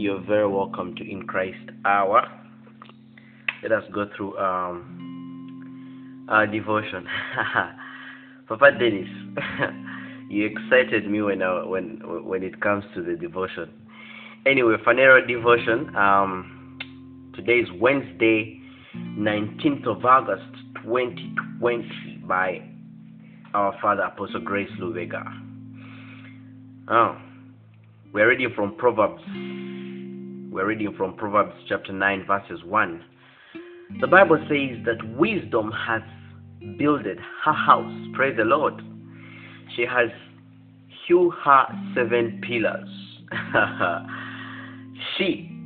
You're very welcome to In Christ Hour. Let us go through um, our devotion. Papa Dennis, you excited me when I, when when it comes to the devotion. Anyway, Phaneroo devotion. Um, today is Wednesday, 19th of August, 2020, by our Father Apostle Grace Lubega. Oh, we're reading from Proverbs. We're reading from Proverbs chapter 9, verses 1. The Bible says that wisdom has builded her house. Praise the Lord. She has hewn her seven pillars. she,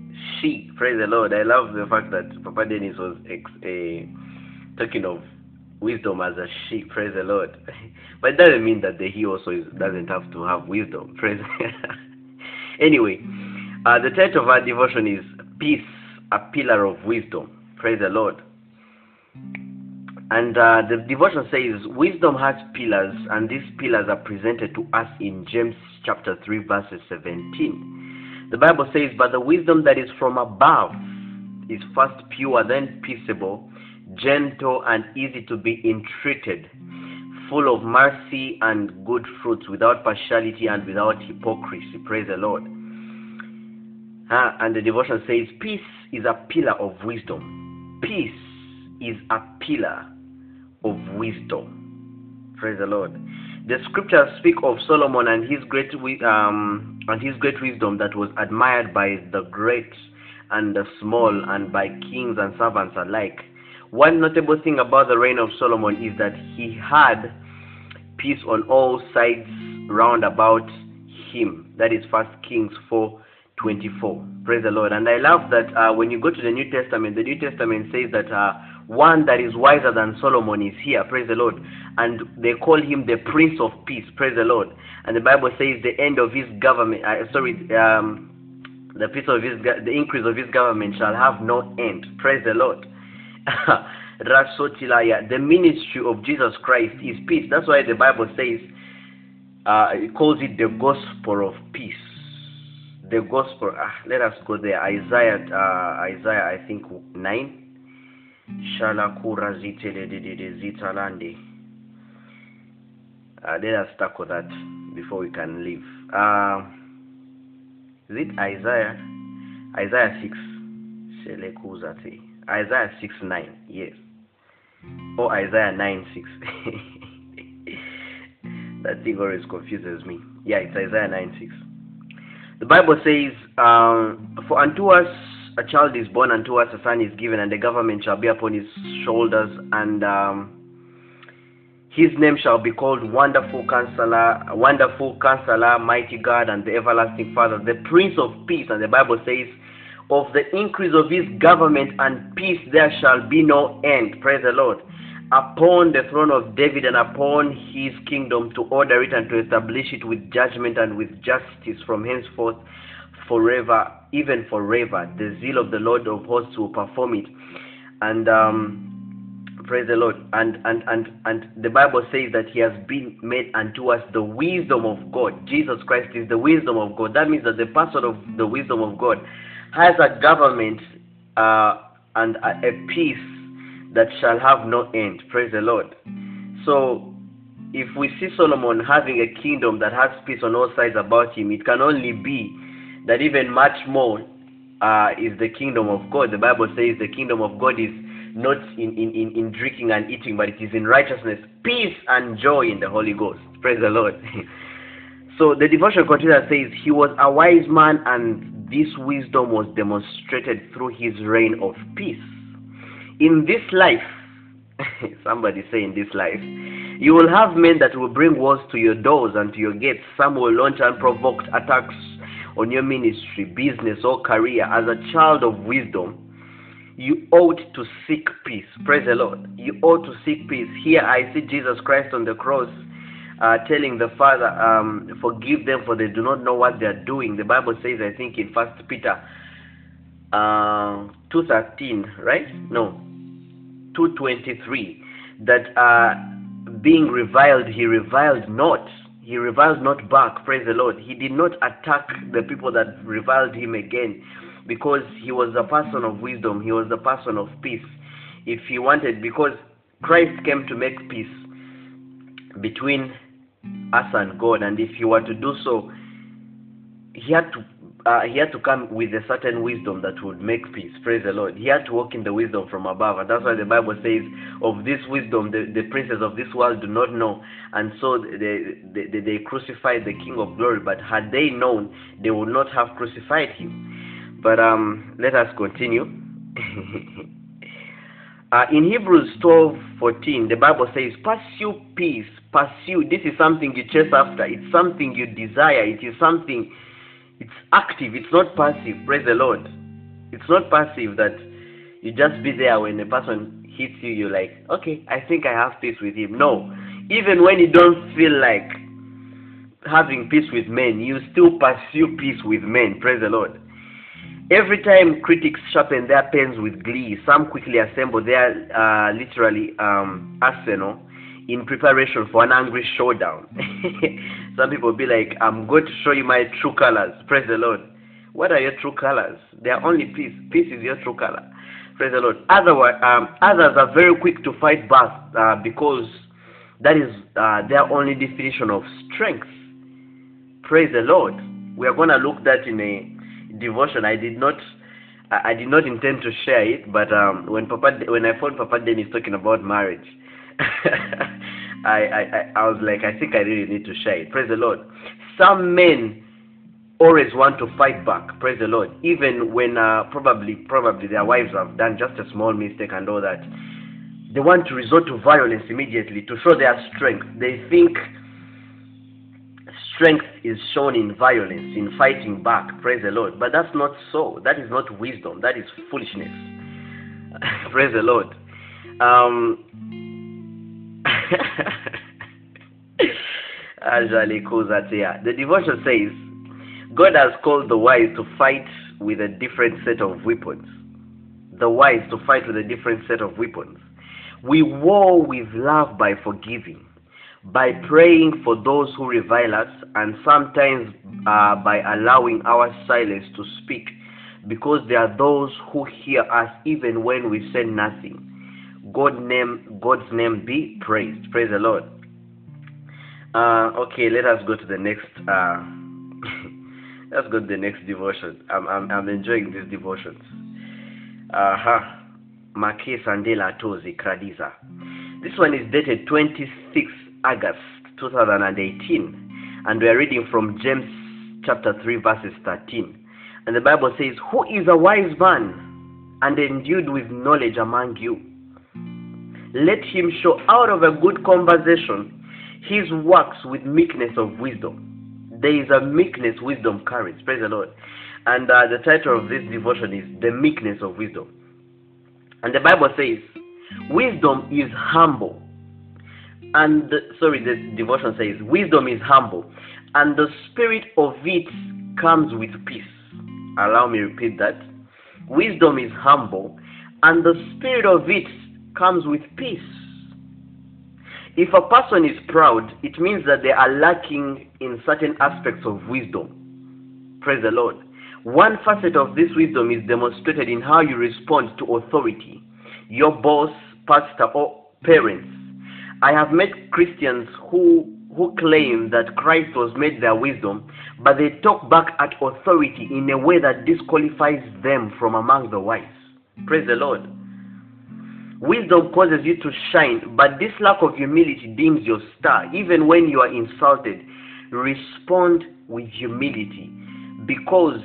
she, praise the Lord. I love the fact that Papa Dennis was ex- uh, talking of wisdom as a she. Praise the Lord. but it doesn't mean that the he also is, doesn't have to have wisdom. Praise. anyway, uh, the title of our devotion is Peace, a Pillar of Wisdom. Praise the Lord. And uh, the devotion says, Wisdom has pillars, and these pillars are presented to us in James chapter 3, verses 17. The Bible says, But the wisdom that is from above is first pure, then peaceable, gentle, and easy to be entreated, full of mercy and good fruits, without partiality and without hypocrisy. Praise the Lord. Uh, and the devotion says, Peace is a pillar of wisdom. Peace is a pillar of wisdom. Praise the Lord. The scriptures speak of Solomon and his great um, and his great wisdom that was admired by the great and the small and by kings and servants alike. One notable thing about the reign of Solomon is that he had peace on all sides round about him. That is First Kings 4 24. Praise the Lord. And I love that uh, when you go to the New Testament, the New Testament says that uh, one that is wiser than Solomon is here. Praise the Lord. And they call him the Prince of Peace. Praise the Lord. And the Bible says the end of his government, uh, sorry, um, the peace of his, the increase of his government shall have no end. Praise the Lord. The ministry of Jesus Christ is peace. That's why the Bible says, uh, it calls it the gospel of peace the gospel ah, let us go there. Isaiah uh, isaiah i think 9 shalakura zitalande. Uh, let us tackle that before we can leave. Uh, is it isaiah? Isaiah 6 shelekuzate isaiah 6 9 yes. Or isaiah 9 6 that thing always confuses me. Yeah it's isaiah 9 6 the Bible says, um, For unto us a child is born, unto us a son is given, and the government shall be upon his shoulders, and um, his name shall be called Wonderful Counselor, Wonderful Counselor, Mighty God, and the Everlasting Father, the Prince of Peace. And the Bible says, Of the increase of his government and peace there shall be no end. Praise the Lord upon the throne of David and upon his kingdom to order it and to establish it with judgment and with justice from henceforth forever, even forever. The zeal of the Lord of hosts will perform it. And um, praise the Lord. And, and, and, and the Bible says that he has been made unto us the wisdom of God. Jesus Christ is the wisdom of God. That means that the person of the wisdom of God has a government uh, and a, a peace that shall have no end. Praise the Lord. So, if we see Solomon having a kingdom that has peace on all sides about him, it can only be that even much more uh, is the kingdom of God. The Bible says the kingdom of God is not in, in, in, in drinking and eating, but it is in righteousness, peace, and joy in the Holy Ghost. Praise the Lord. so the devotion continues says, He was a wise man, and this wisdom was demonstrated through his reign of peace in this life, somebody say in this life, you will have men that will bring wars to your doors and to your gates. Some will launch unprovoked attacks on your ministry, business, or career. As a child of wisdom, you ought to seek peace. Praise the Lord. You ought to seek peace. Here I see Jesus Christ on the cross. Uh, telling the Father, um, forgive them for they do not know what they are doing. The Bible says, I think in First Peter uh, 2.13, right? No, 2.23, that uh, being reviled, he reviled not. he reviled not back, praise the Lord. He did not attack the people that reviled him again because he was a person of wisdom, he was a person of peace. If he wanted, because Christ came to make peace between us and God, and if he were to do so, he had to uh, he had to come with a certain wisdom that would make peace. Praise the Lord. He had to walk in the wisdom from above. And that's why the Bible says, of this wisdom, the, the princes of this world do not know. And so they, they, they crucified the King of glory. But had they known, they would not have crucified him. But um, let us continue. uh, in Hebrews 12 14, the Bible says, Pursue peace. Pursue. This is something you chase after. It's something you desire. It is something it's active. It's not passive. Praise the lord. It's not passive that you just be there when a person hits you you're like okay i think i have peace with him. No. Even when you don't feel like having peace with men you still pursue peace with men. Praise the lord. Every time critics sharpen their pens with glee some quickly assemble their uh, literally um, arsenal in preparation for an angry showdown. Some people be like, I'm going to show you my true colors. Praise the Lord. What are your true colors? They are only peace. Peace is your true color. Praise the Lord. Otherwise, um, others are very quick to fight back uh, because that is uh, their only definition of strength. Praise the Lord. We are going to look that in a devotion. I did not. I did not intend to share it, but um, when Papa, when I found Papa Dennis talking about marriage, I, I, I was like, I think I really need to share it. Praise the Lord. Some men always want to fight back. Praise the Lord. Even when uh, probably probably their wives have done just a small mistake and all that, they want to resort to violence immediately to show their strength. They think strength is shown in violence, in fighting back. Praise the Lord. But that's not so. That is not wisdom. That is foolishness. Praise the Lord. Um, the devotion says, God has called the wise to fight with a different set of weapons. The wise to fight with a different set of weapons. We war with love by forgiving, by praying for those who revile us, and sometimes uh, by allowing our silence to speak, because there are those who hear us even when we say nothing. God name God's name be praised. Praise the Lord. Uh, okay, let us go to the next. Uh, let's go to the next devotion. I'm I'm, I'm enjoying these devotions. Uh huh. Marquis Sandela Tozi Kradiza. This one is dated 26 August 2018, and we are reading from James chapter 3 verses 13. And the Bible says, "Who is a wise man and endued with knowledge among you?" Let him show out of a good conversation his works with meekness of wisdom. There is a meekness wisdom carries. Praise the Lord. And uh, the title of this devotion is The Meekness of Wisdom. And the Bible says, Wisdom is humble. And, the, sorry, the devotion says, Wisdom is humble, and the spirit of it comes with peace. Allow me repeat that. Wisdom is humble, and the spirit of it comes with peace. If a person is proud, it means that they are lacking in certain aspects of wisdom. Praise the Lord. One facet of this wisdom is demonstrated in how you respond to authority, your boss, pastor, or parents. I have met Christians who who claim that Christ was made their wisdom, but they talk back at authority in a way that disqualifies them from among the wise. Praise the Lord. Wisdom causes you to shine, but this lack of humility dims your star. Even when you are insulted, respond with humility because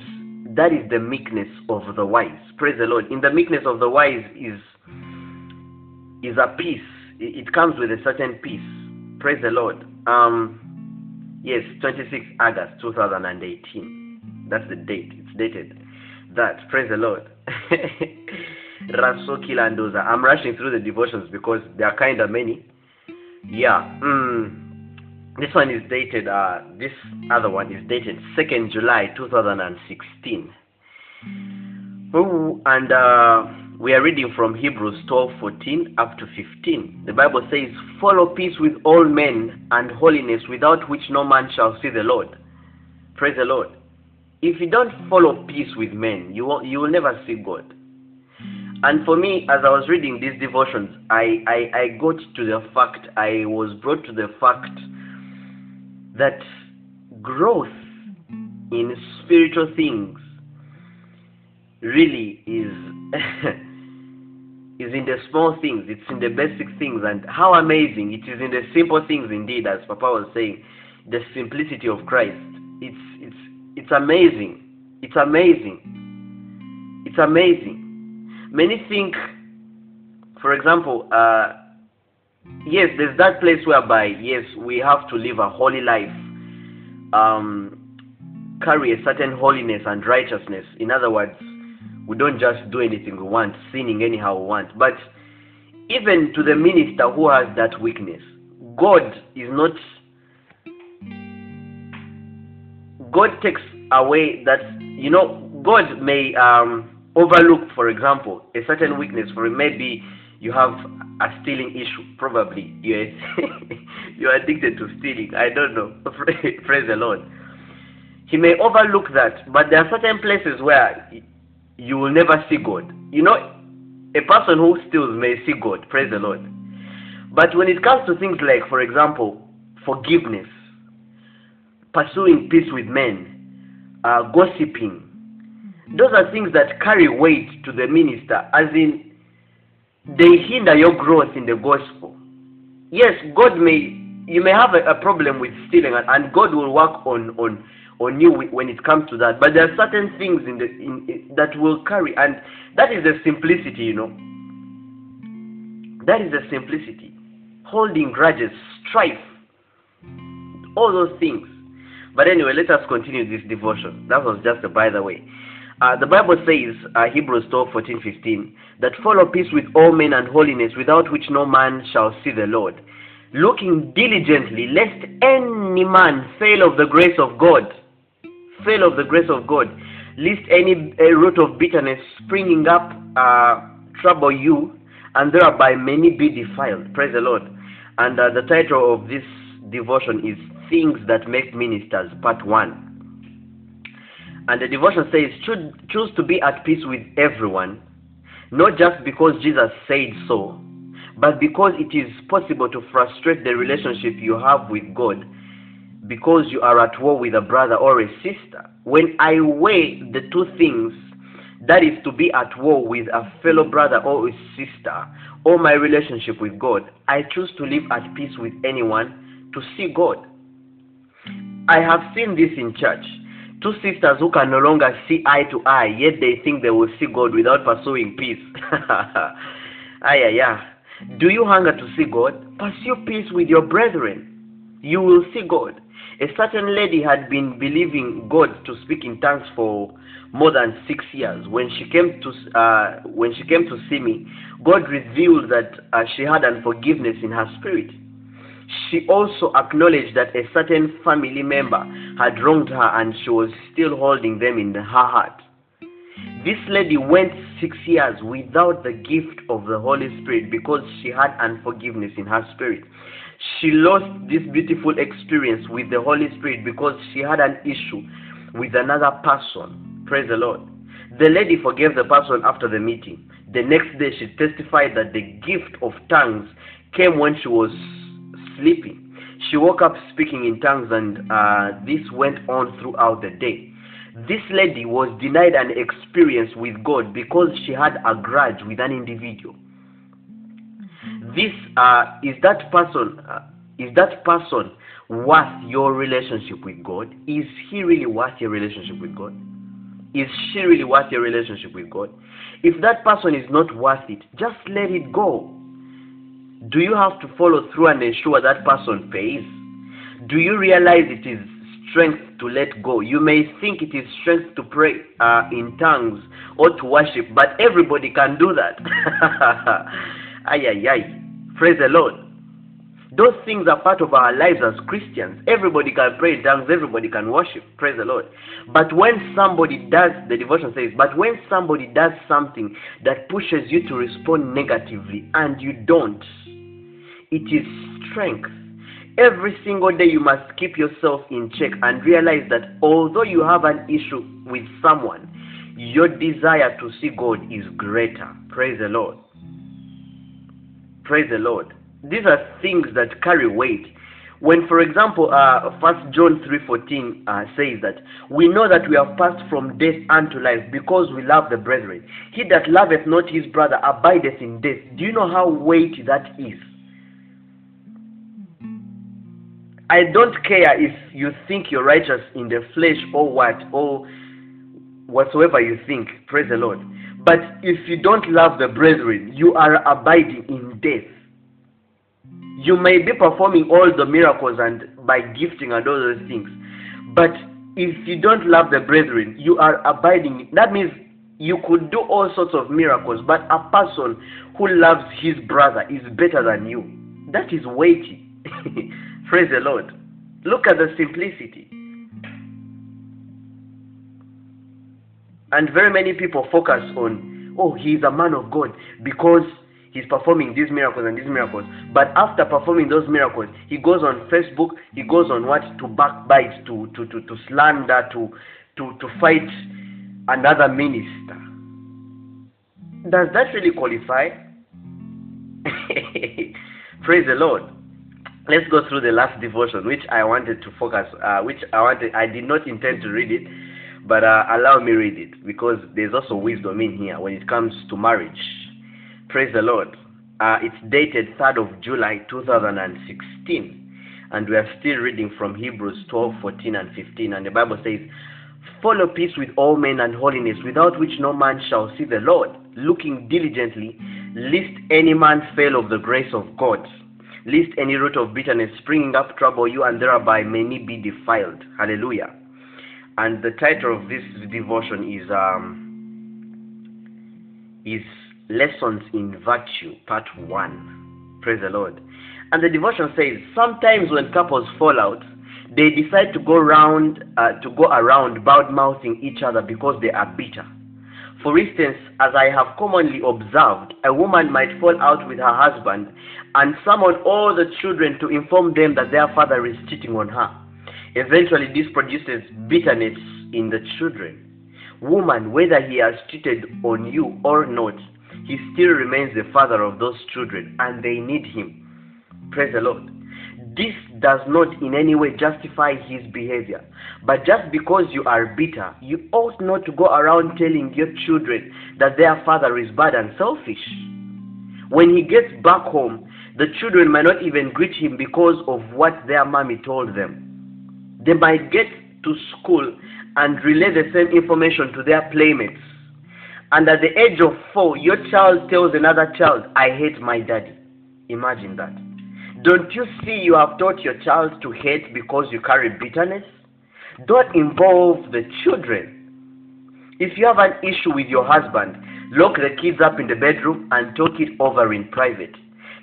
that is the meekness of the wise. Praise the Lord. In the meekness of the wise is is a peace. It comes with a certain peace. Praise the Lord. Um, yes, 26 August 2018. That's the date. It's dated. That. Praise the Lord. Rasoki Landoza. I'm rushing through the devotions because there are kind of many. Yeah. Mm, this one is dated, uh, this other one is dated 2nd July 2016. Ooh, and uh, we are reading from Hebrews 12 14 up to 15. The Bible says, Follow peace with all men and holiness, without which no man shall see the Lord. Praise the Lord. If you don't follow peace with men, you will, you will never see God. And for me, as I was reading these devotions, I, I, I got to the fact, I was brought to the fact that growth in spiritual things really is is in the small things it's in the basic things. And how amazing it is in the simple things indeed as papa was saying the simplicity of christ. It's it's it's amazing. It's amazing. It's amazing many think for example uh, yes there's that place whereby yes we have to live a holy life um, carry a certain holiness and righteousness in other words we don't just do anything we want, sinning anyhow we want. But even to the minister who has that weakness, God is not. God takes away that, you know, God may um, overlook, for example, a certain weakness. For maybe you have a stealing issue, probably you're, you're addicted to stealing. I don't know. Praise the Lord. He may overlook that, but there are certain places where you will never see God. You know, a person who steals may see God, praise the Lord. But when it comes to things like, for example, forgiveness, pursuing peace with men, uh, gossiping, those are things that carry weight to the minister, as in they hinder your growth in the gospel. Yes, God may, you may have a, a problem with stealing, and, God will work on on on you when it comes to that. But there are certain things in the in, in, that will carry, and that is the simplicity, you know. That is the simplicity. Holding grudges, strife, all those things. But anyway, let us continue this devotion. That was just a by the way. Uh, the Bible says, uh, Hebrews 12, 14, 15, that follow peace with all men and holiness, without which no man shall see the Lord. Looking diligently, lest any man fail of the grace of God fail of the grace of God, lest any root of bitterness springing up uh, trouble you, and thereby many be defiled. Praise the Lord. And uh, the title of this devotion is Things That Make Ministers, Part 1. And the devotion says, Choose to be at peace with everyone, not just because Jesus said so, but because it is possible to frustrate the relationship you have with God because you are at war with a brother or a sister. When I weigh the two things, that is to be at war with a fellow brother or a sister, or my relationship with God, I choose to live at peace with anyone to see God. I have seen this in church. Two sisters who can no longer see eye to eye, yet they think they will see God without pursuing peace. ay, ay. Do you hunger to see God? Pursue peace with your brethren. You will see God. A certain lady had been believing God to speak in tongues for more than six years. When she came to uh, when she came to see me, God revealed that uh, she had unforgiveness in her spirit. She also acknowledged that a certain family member had wronged her and she was still holding them in her heart. This lady went six years without the gift of the Holy Spirit because she had unforgiveness in her spirit she lost this beautiful experience with the Holy Spirit because she had an issue with another person. Praise the Lord. The lady forgave the person after the meeting. The next day, she testified that the gift of tongues came when she was sleeping. She woke up speaking in tongues, and uh, this went on throughout the day. This lady was denied an experience with God because she had a grudge with an individual this uh, is that person uh, is that person worth your relationship with God? Is he really worth your relationship with God? Is she really worth your relationship with God? If that person is not worth it, just let it go. Do you have to follow through and ensure that person pays? Do you realize it is strength to let go? You may think it is strength to pray uh, in tongues or to worship, but everybody can do that. ay, ay, ay. Praise the Lord. Those things are part of our lives as Christians. Everybody can pray in tongues, everybody can worship, praise the Lord. But when somebody does, the devotion says, but when somebody does something that pushes you to respond negatively and you don't, it is strength. Every single day you must keep yourself in check and realize that although you have an issue with someone, your desire to see God is greater. Praise the Lord. Praise the Lord. These are things that carry weight. When, for example, uh, 1 John 3.14 uh, says that, We know that we have passed from death unto life because we love the brethren. He that loveth not his brother abideth in death. Do you know how weighty that is? I don't care if you think you're righteous in the flesh or what, or whatsoever you think. Praise the Lord. But if you don't love the brethren, you are abiding in death. You may be performing all the miracles and by gifting and all those things. But if you don't love the brethren, you are abiding. That means you could do all sorts of miracles, but a person who loves his brother is better than you. That is weighty. Praise the Lord. Look at the simplicity. And very many people focus on, oh, he's a man of God because he's performing these miracles and these miracles. But after performing those miracles, he goes on Facebook, he goes on what? To backbite, to, to, to, to slander, to, to, to fight another minister. Does that really qualify? Praise the Lord let's go through the last devotion which i wanted to focus uh, which i wanted i did not intend to read it but uh, allow me read it because there's also wisdom in here when it comes to marriage. Praise the lord. Uh, it's dated 3rd of july 2016 and we are still reading from hebrews 12 14 and 15 and the bible says follow peace with all men and holiness without which no man shall see the lord. Looking diligently lest any man fail of the grace of god lest any root of bitterness springing up trouble you and thereby many be defiled. Hallelujah. And the title of this devotion is um is Lessons in Virtue, Part 1. Praise the Lord. And the devotion says, sometimes when couples fall out, they decide to go around uh, to go around bad mouthing each other because they are bitter. For instance, as I have commonly observed, a woman might fall out with her husband and summon all the children to inform them that their father is cheating on her. Eventually, this produces bitterness in the children. Woman, whether he has cheated on you or not, he still remains the father of those children and they need him. Praise the Lord. This does not in any way justify his behavior. But just because you are bitter, you ought not to go around telling your children that their father is bad and selfish. When he gets back home, the children might not even greet him because of what their mommy told them. They might get to school and relay the same information to their playmates. And at the age of four, your child tells another child, I hate my daddy. Imagine that. Don't you see you have taught your child to hate because you carry bitterness? Don't involve the children. If you have an issue with your husband, lock the kids up in the bedroom and talk it over in private.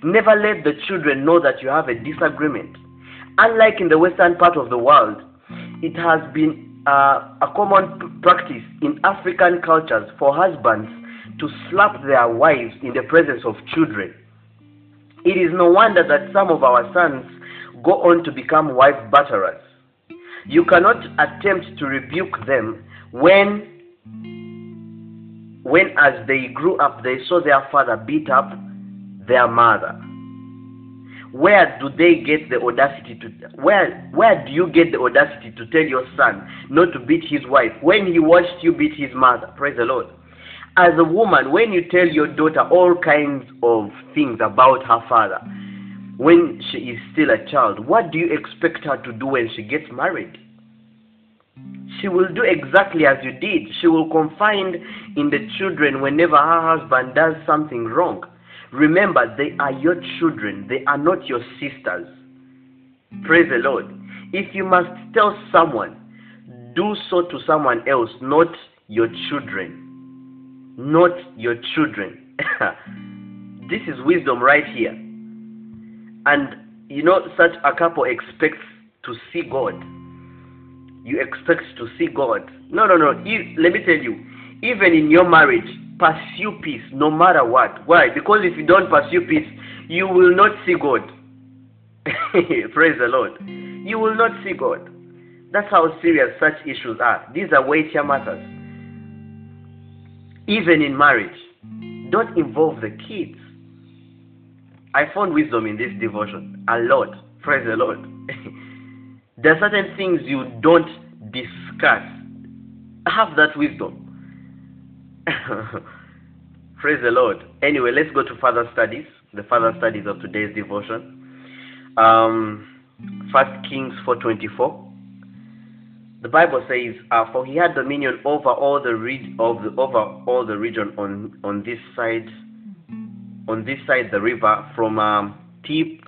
Never let the children know that you have a disagreement. Unlike in the western part of the world, it has been uh, a common practice in African cultures for husbands to slap their wives in the presence of children. It is no wonder that some of our sons go on to become wife batterers. You cannot attempt to rebuke them when when as they grew up they saw their father beat up their mother. Where do they get the audacity to where where do you get the audacity to tell your son not to beat his wife when he watched you beat his mother? Praise the Lord as a woman, when you tell your daughter all kinds of things about her father, when she is still a child, what do you expect her to do when she gets married? She will do exactly as you did. She will confide in the children whenever her husband does something wrong. Remember, they are your children, they are not your sisters. Praise the Lord. If you must tell someone, do so to someone else, not your children not your children. this is wisdom right here. And you know, such a couple expects to see God. You expect to see God. No, no, no. E- let me tell you, even in your marriage, pursue peace no matter what. Why? Because if you don't pursue peace, you will not see God. Praise the Lord. You will not see God. That's how serious such issues are. These are weightier matters. Even in marriage, don't involve the kids. I found wisdom in this devotion a lot. Praise the Lord. there are certain things you don't discuss. Have that wisdom. Praise the Lord. Anyway, let's go to further studies. The further studies of today's devotion. Um, First Kings 4:24. The Bible says, uh, "For he had dominion over all the re- of the, over all the region on on this side, on this side the river, from um, Tip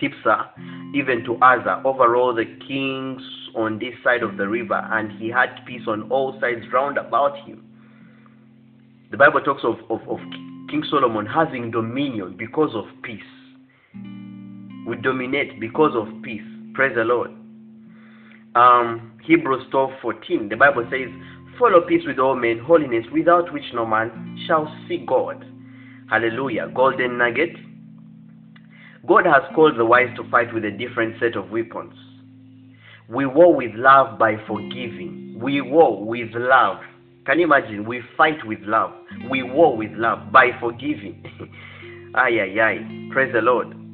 Tiphsah even to Azzah, over all the kings on this side of the river, and he had peace on all sides round about him." The Bible talks of, of, of King Solomon having dominion because of peace. We dominate because of peace. Praise the Lord. Um, Hebrews 12:14, the Bible says, Follow peace with all men, holiness, without which no man shall see God. Hallelujah. Golden nugget. God has called the wise to fight with a different set of weapons. We war with love by forgiving. We war with love. Can you imagine? We fight with love. We war with love by forgiving. ay, ay, ay. Praise the Lord.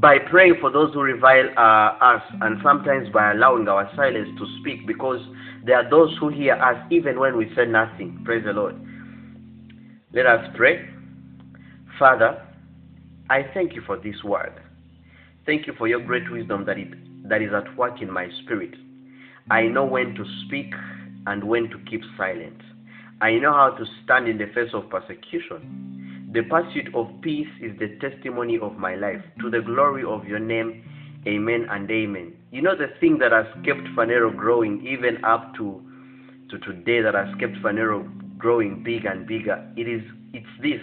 By praying for those who revile uh, us and sometimes by allowing our silence to speak because there are those who hear us even when we say nothing. Praise the Lord. Let us pray. Father, I thank you for this word. Thank you for your great wisdom that, it, that is at work in my spirit. I know when to speak and when to keep silent. I know how to stand in the face of persecution. The pursuit of peace is the testimony of my life. To the glory of your name, amen and amen. You know the thing that has kept Phaneroo growing even up to, to today that has kept Phaneroo growing bigger and bigger. It is it's this.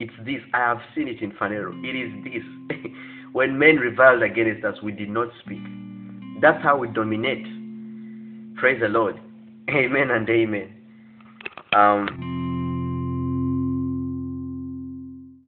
It's this. I have seen it in Phaneroo. It is this. when men reviled against us, we did not speak. That's how we dominate. Praise the Lord. Amen and amen. Um,